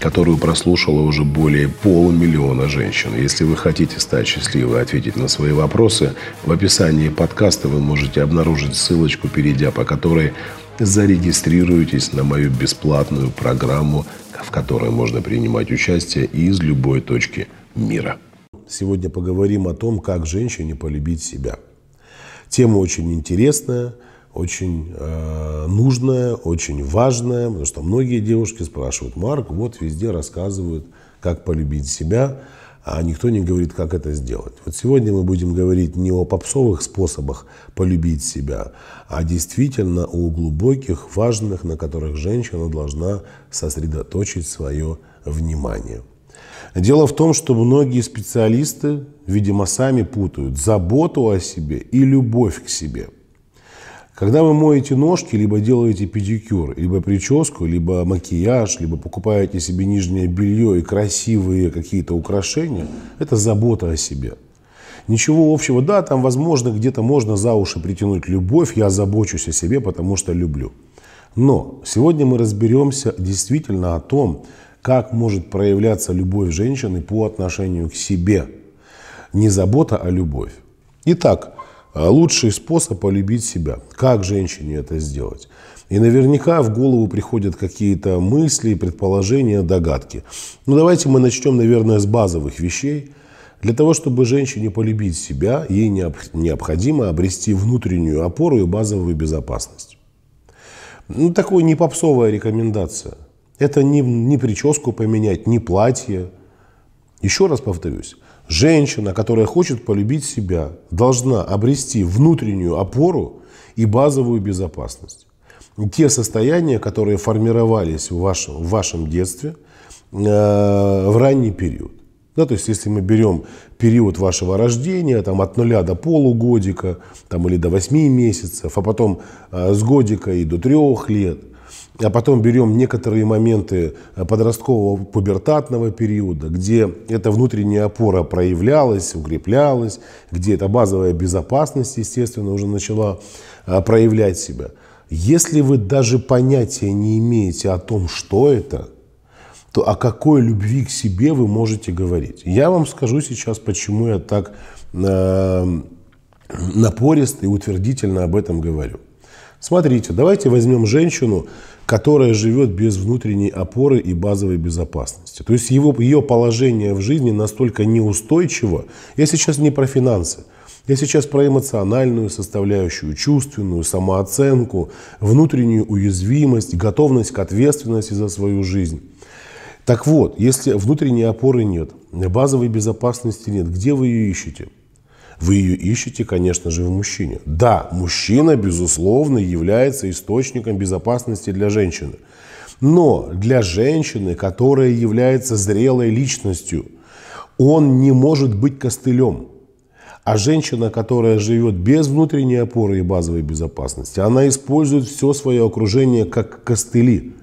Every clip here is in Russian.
которую прослушало уже более полумиллиона женщин. Если вы хотите стать счастливой и ответить на свои вопросы, в описании подкаста вы можете обнаружить ссылочку, перейдя по которой зарегистрируйтесь на мою бесплатную программу, в которой можно принимать участие из любой точки мира. Сегодня поговорим о том, как женщине полюбить себя. Тема очень интересная – очень э, нужная, очень важная, потому что многие девушки спрашивают, Марк, вот везде рассказывают, как полюбить себя, а никто не говорит, как это сделать. Вот сегодня мы будем говорить не о попсовых способах полюбить себя, а действительно о глубоких, важных, на которых женщина должна сосредоточить свое внимание. Дело в том, что многие специалисты, видимо, сами путают заботу о себе и любовь к себе – когда вы моете ножки, либо делаете педикюр, либо прическу, либо макияж, либо покупаете себе нижнее белье и красивые какие-то украшения, это забота о себе. Ничего общего, да, там, возможно, где-то можно за уши притянуть любовь, я забочусь о себе, потому что люблю. Но сегодня мы разберемся действительно о том, как может проявляться любовь женщины по отношению к себе. Не забота, а любовь. Итак, лучший способ полюбить себя. Как женщине это сделать? И наверняка в голову приходят какие-то мысли, предположения, догадки. Ну давайте мы начнем, наверное, с базовых вещей. Для того, чтобы женщине полюбить себя, ей необходимо обрести внутреннюю опору и базовую безопасность. Ну, такое не попсовая рекомендация. Это не, не прическу поменять, не платье. Еще раз повторюсь, Женщина, которая хочет полюбить себя, должна обрести внутреннюю опору и базовую безопасность. Те состояния, которые формировались в вашем, в вашем детстве э, в ранний период. Да, то есть, если мы берем период вашего рождения, там, от нуля до полугодика, там, или до 8 месяцев, а потом э, с годика и до трех лет – а потом берем некоторые моменты подросткового пубертатного периода, где эта внутренняя опора проявлялась, укреплялась, где эта базовая безопасность, естественно, уже начала а, проявлять себя. Если вы даже понятия не имеете о том, что это, то о какой любви к себе вы можете говорить. Я вам скажу сейчас, почему я так э, напористо и утвердительно об этом говорю. Смотрите, давайте возьмем женщину, которая живет без внутренней опоры и базовой безопасности. То есть его, ее положение в жизни настолько неустойчиво. Я сейчас не про финансы. Я сейчас про эмоциональную составляющую, чувственную, самооценку, внутреннюю уязвимость, готовность к ответственности за свою жизнь. Так вот, если внутренней опоры нет, базовой безопасности нет, где вы ее ищете? Вы ее ищете, конечно же, в мужчине. Да, мужчина, безусловно, является источником безопасности для женщины. Но для женщины, которая является зрелой личностью, он не может быть костылем. А женщина, которая живет без внутренней опоры и базовой безопасности, она использует все свое окружение как костыли.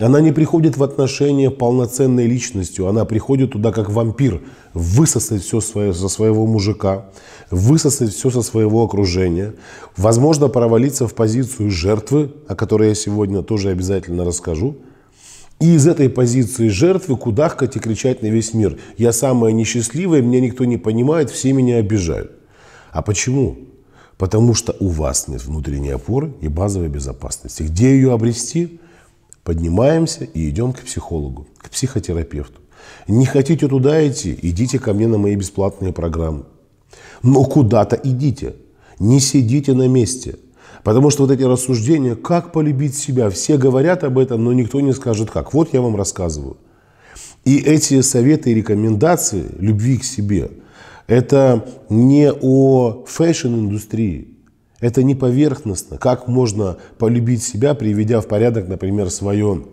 Она не приходит в отношения полноценной личностью, она приходит туда как вампир, высосать все свое, со своего мужика, высосать все со своего окружения, возможно, провалиться в позицию жертвы, о которой я сегодня тоже обязательно расскажу, и из этой позиции жертвы кудахкать и кричать на весь мир. Я самая несчастливая, меня никто не понимает, все меня обижают. А почему? Потому что у вас нет внутренней опоры и базовой безопасности. Где ее обрести? Поднимаемся и идем к психологу, к психотерапевту. Не хотите туда идти, идите ко мне на мои бесплатные программы. Но куда-то идите, не сидите на месте. Потому что вот эти рассуждения, как полюбить себя, все говорят об этом, но никто не скажет как. Вот я вам рассказываю. И эти советы и рекомендации любви к себе, это не о fashion-индустрии, это не поверхностно. Как можно полюбить себя, приведя в порядок, например, свое,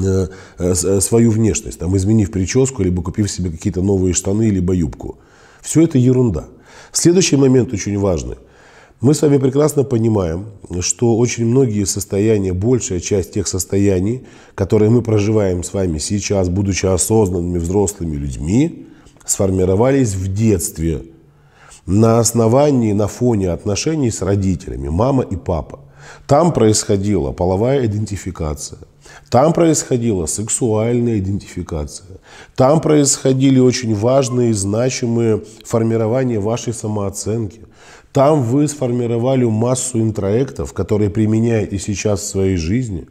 э, э, свою внешность, там, изменив прическу, либо купив себе какие-то новые штаны, либо юбку. Все это ерунда. Следующий момент очень важный. Мы с вами прекрасно понимаем, что очень многие состояния, большая часть тех состояний, которые мы проживаем с вами сейчас, будучи осознанными взрослыми людьми, сформировались в детстве на основании, на фоне отношений с родителями, мама и папа. Там происходила половая идентификация, там происходила сексуальная идентификация, там происходили очень важные и значимые формирования вашей самооценки. Там вы сформировали массу интроектов, которые применяете сейчас в своей жизни.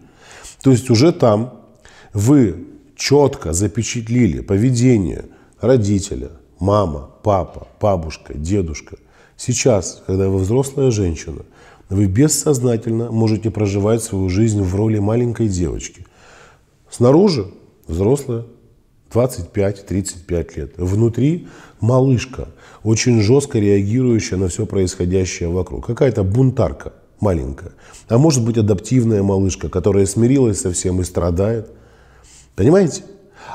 То есть уже там вы четко запечатлили поведение родителя, мама, папа, бабушка, дедушка. Сейчас, когда вы взрослая женщина, вы бессознательно можете проживать свою жизнь в роли маленькой девочки. Снаружи взрослая, 25-35 лет. Внутри малышка, очень жестко реагирующая на все происходящее вокруг. Какая-то бунтарка маленькая. А может быть адаптивная малышка, которая смирилась со всем и страдает. Понимаете?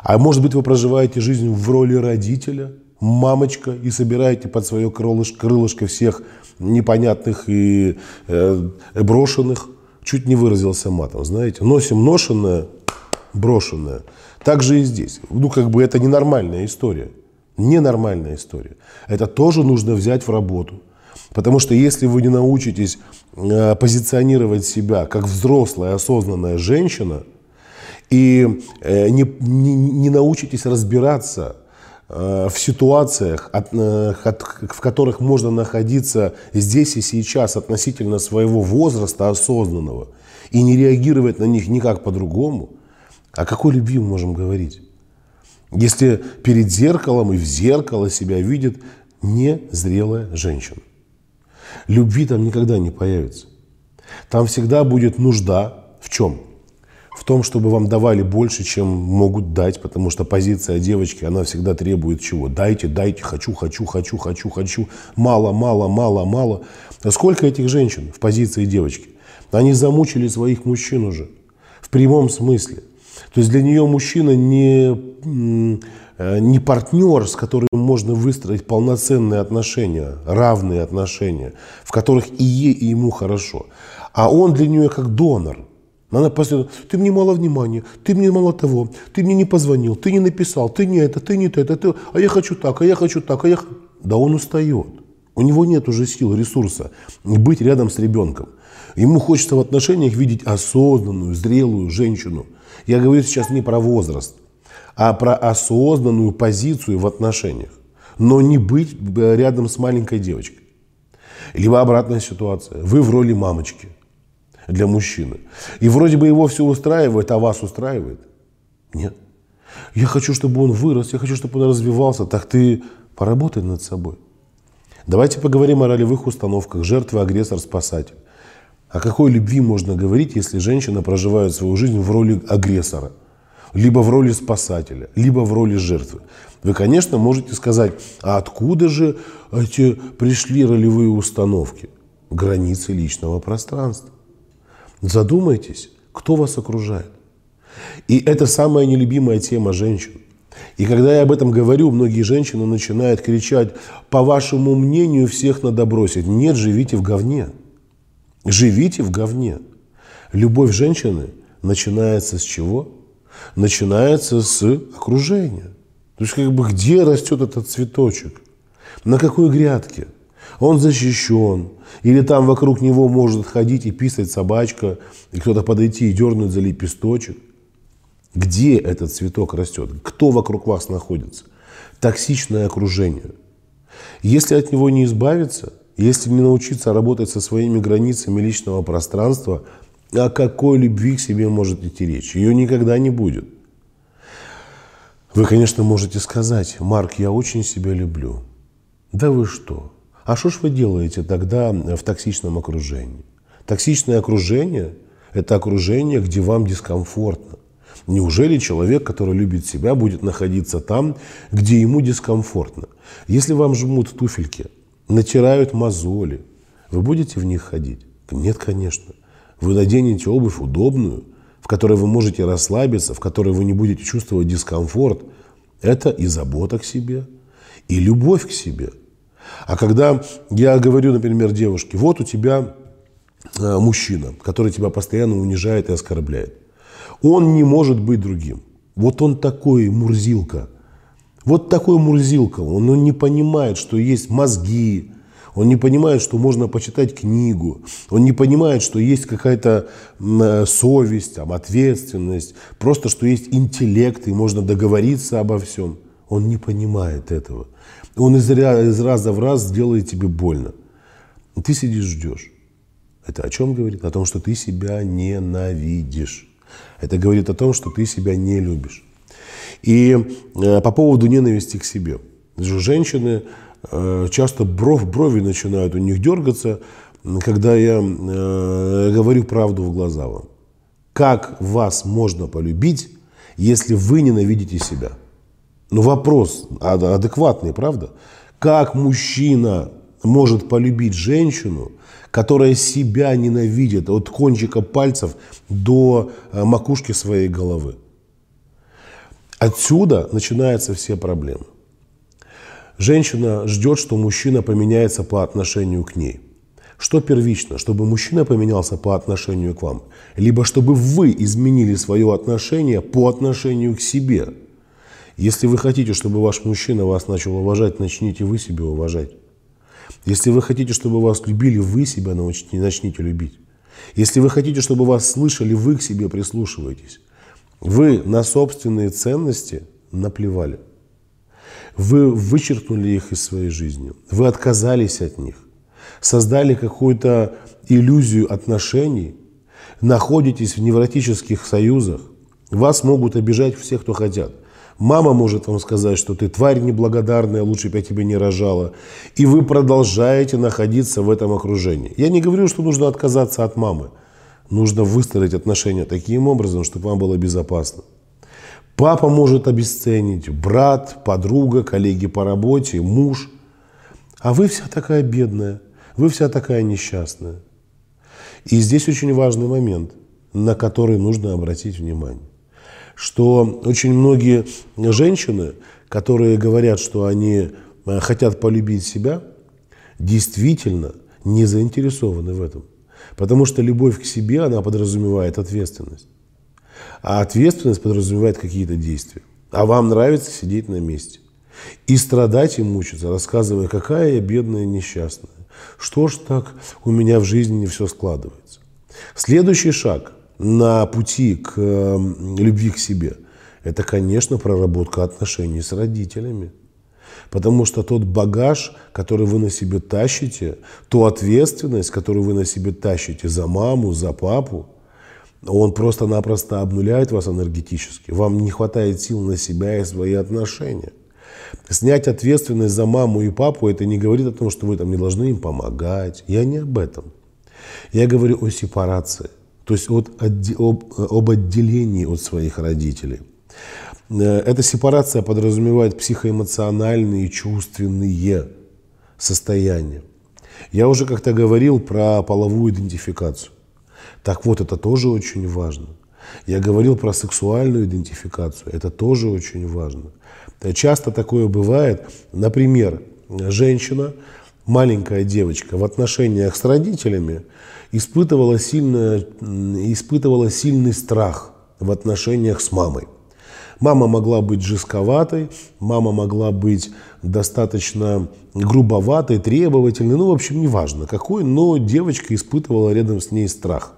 А может быть вы проживаете жизнь в роли родителя, мамочка, и собираете под свое крылышко, крылышко всех непонятных и э, брошенных. Чуть не выразился матом, знаете. Носим ношенное, брошенное. Так же и здесь. Ну, как бы это ненормальная история. Ненормальная история. Это тоже нужно взять в работу. Потому что если вы не научитесь э, позиционировать себя как взрослая, осознанная женщина, и э, не, не, не научитесь разбираться в ситуациях, от, в которых можно находиться здесь и сейчас относительно своего возраста осознанного, и не реагировать на них никак по-другому, о какой любви мы можем говорить? Если перед зеркалом и в зеркало себя видит незрелая женщина. Любви там никогда не появится. Там всегда будет нужда в чем? В том, чтобы вам давали больше, чем могут дать, потому что позиция девочки, она всегда требует чего? Дайте, дайте, хочу, хочу, хочу, хочу, хочу. Мало, мало, мало, мало. А сколько этих женщин в позиции девочки? Они замучили своих мужчин уже. В прямом смысле. То есть для нее мужчина не, э, не партнер, с которым можно выстроить полноценные отношения, равные отношения, в которых и ей, и ему хорошо. А он для нее как донор. Она постоянно, ты мне мало внимания, ты мне мало того, ты мне не позвонил, ты не написал, ты не это, ты не это, ты, а я хочу так, а я хочу так, а я... Да он устает. У него нет уже сил, ресурса быть рядом с ребенком. Ему хочется в отношениях видеть осознанную, зрелую женщину – я говорю сейчас не про возраст, а про осознанную позицию в отношениях. Но не быть э, рядом с маленькой девочкой. Либо обратная ситуация. Вы в роли мамочки для мужчины. И вроде бы его все устраивает, а вас устраивает? Нет. Я хочу, чтобы он вырос, я хочу, чтобы он развивался. Так ты поработай над собой. Давайте поговорим о ролевых установках. Жертва, агрессор, спасатель. О какой любви можно говорить, если женщина проживает свою жизнь в роли агрессора, либо в роли спасателя, либо в роли жертвы? Вы, конечно, можете сказать, а откуда же эти пришли ролевые установки? Границы личного пространства. Задумайтесь, кто вас окружает. И это самая нелюбимая тема женщин. И когда я об этом говорю, многие женщины начинают кричать, по вашему мнению, всех надо бросить. Нет, живите в говне. Живите в говне. Любовь женщины начинается с чего? Начинается с окружения. То есть как бы где растет этот цветочек? На какой грядке? Он защищен. Или там вокруг него может ходить и писать собачка, и кто-то подойти и дернуть за лепесточек. Где этот цветок растет? Кто вокруг вас находится? Токсичное окружение. Если от него не избавиться, если не научиться работать со своими границами личного пространства, о какой любви к себе может идти речь? Ее никогда не будет. Вы, конечно, можете сказать, Марк, я очень себя люблю. Да вы что? А что ж вы делаете тогда в токсичном окружении? Токсичное окружение – это окружение, где вам дискомфортно. Неужели человек, который любит себя, будет находиться там, где ему дискомфортно? Если вам жмут туфельки – натирают мозоли. Вы будете в них ходить? Нет, конечно. Вы наденете обувь удобную, в которой вы можете расслабиться, в которой вы не будете чувствовать дискомфорт. Это и забота к себе, и любовь к себе. А когда я говорю, например, девушке, вот у тебя э, мужчина, который тебя постоянно унижает и оскорбляет. Он не может быть другим. Вот он такой мурзилка. Вот такой мурзилка. Он, он не понимает, что есть мозги, он не понимает, что можно почитать книгу. Он не понимает, что есть какая-то э, совесть, там, ответственность. Просто, что есть интеллект, и можно договориться обо всем. Он не понимает этого. Он из, из раза в раз делает тебе больно. И ты сидишь, ждешь. Это о чем говорит? О том, что ты себя ненавидишь. Это говорит о том, что ты себя не любишь. И э, по поводу ненависти к себе. Женщины Э, часто бров, брови начинают у них дергаться, когда я э, говорю правду в глаза вам. Как вас можно полюбить, если вы ненавидите себя? Ну вопрос адекватный, правда? Как мужчина может полюбить женщину, которая себя ненавидит от кончика пальцев до э, макушки своей головы? Отсюда начинаются все проблемы. Женщина ждет, что мужчина поменяется по отношению к ней. Что первично, чтобы мужчина поменялся по отношению к вам, либо чтобы вы изменили свое отношение по отношению к себе. Если вы хотите, чтобы ваш мужчина вас начал уважать, начните вы себя уважать. Если вы хотите, чтобы вас любили, вы себя научите, начните любить. Если вы хотите, чтобы вас слышали, вы к себе прислушиваетесь. Вы на собственные ценности наплевали. Вы вычеркнули их из своей жизни. Вы отказались от них. Создали какую-то иллюзию отношений. Находитесь в невротических союзах. Вас могут обижать все, кто хотят. Мама может вам сказать, что ты тварь неблагодарная, лучше бы я тебе не рожала. И вы продолжаете находиться в этом окружении. Я не говорю, что нужно отказаться от мамы. Нужно выстроить отношения таким образом, чтобы вам было безопасно. Папа может обесценить, брат, подруга, коллеги по работе, муж. А вы вся такая бедная, вы вся такая несчастная. И здесь очень важный момент, на который нужно обратить внимание. Что очень многие женщины, которые говорят, что они э, хотят полюбить себя, действительно не заинтересованы в этом. Потому что любовь к себе, она подразумевает ответственность. А ответственность подразумевает какие-то действия. А вам нравится сидеть на месте. И страдать и мучиться, рассказывая, какая я бедная несчастная. Что ж так у меня в жизни не все складывается. Следующий шаг на пути к любви к себе – это, конечно, проработка отношений с родителями. Потому что тот багаж, который вы на себе тащите, ту ответственность, которую вы на себе тащите за маму, за папу – он просто-напросто обнуляет вас энергетически. Вам не хватает сил на себя и свои отношения. Снять ответственность за маму и папу, это не говорит о том, что вы там не должны им помогать. Я не об этом. Я говорю о сепарации, то есть от, об, об отделении от своих родителей. Э, эта сепарация подразумевает психоэмоциональные и чувственные состояния. Я уже как-то говорил про половую идентификацию. Так вот, это тоже очень важно. Я говорил про сексуальную идентификацию, это тоже очень важно. Часто такое бывает, например, женщина, маленькая девочка в отношениях с родителями испытывала, сильно, испытывала сильный страх в отношениях с мамой. Мама могла быть жестковатой, мама могла быть достаточно грубоватой, требовательной, ну, в общем, неважно какой, но девочка испытывала рядом с ней страх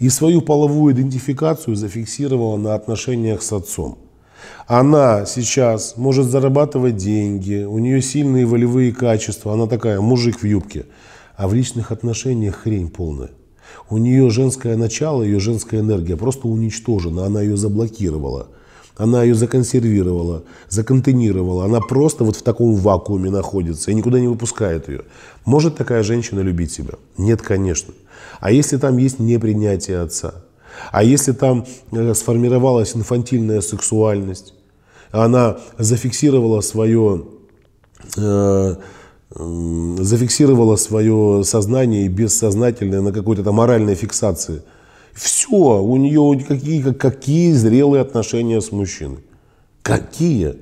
и свою половую идентификацию зафиксировала на отношениях с отцом. Она сейчас может зарабатывать деньги, у нее сильные волевые качества, она такая мужик в юбке, а в личных отношениях хрень полная. У нее женское начало, ее женская энергия просто уничтожена, она ее заблокировала. Она ее законсервировала, законтейнировала. Она просто вот в таком вакууме находится и никуда не выпускает ее. Может такая женщина любить себя? Нет, конечно. А если там есть непринятие отца? А если там э, сформировалась инфантильная сексуальность? Она зафиксировала свое, э, зафиксировала свое сознание бессознательное на какой-то там моральной фиксации – все, у нее какие, какие зрелые отношения с мужчиной. Какие?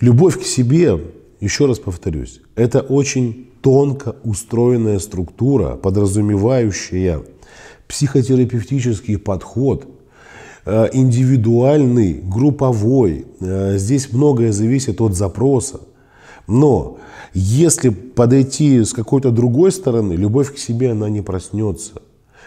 Любовь к себе, еще раз повторюсь, это очень тонко устроенная структура, подразумевающая психотерапевтический подход, э, индивидуальный, групповой. Э, здесь многое зависит от запроса. Но если подойти с какой-то другой стороны, любовь к себе, она не проснется.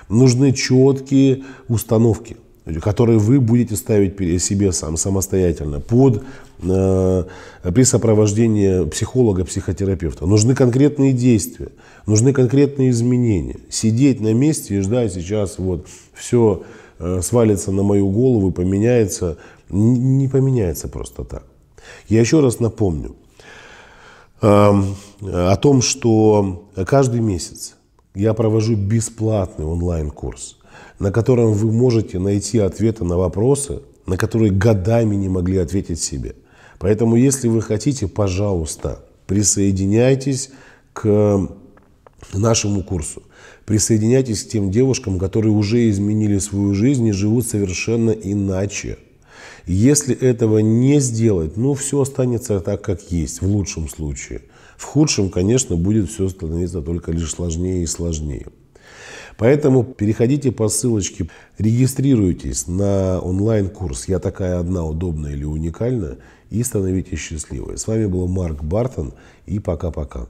Нужны четкие установки, которые вы будете ставить себе сам, самостоятельно под, э, при сопровождении психолога, психотерапевта. Нужны конкретные действия, нужны конкретные изменения. Сидеть на месте и ждать сейчас вот все э, свалится на мою голову поменяется, не, не поменяется просто так. Я еще раз напомню, о том, что каждый месяц я провожу бесплатный онлайн-курс, на котором вы можете найти ответы на вопросы, на которые годами не могли ответить себе. Поэтому, если вы хотите, пожалуйста, присоединяйтесь к нашему курсу. Присоединяйтесь к тем девушкам, которые уже изменили свою жизнь и живут совершенно иначе. Если этого не сделать, ну, все останется так, как есть, в лучшем случае. В худшем, конечно, будет все становиться только лишь сложнее и сложнее. Поэтому переходите по ссылочке, регистрируйтесь на онлайн-курс «Я такая одна, удобная или уникальная» и становитесь счастливой. С вами был Марк Бартон и пока-пока.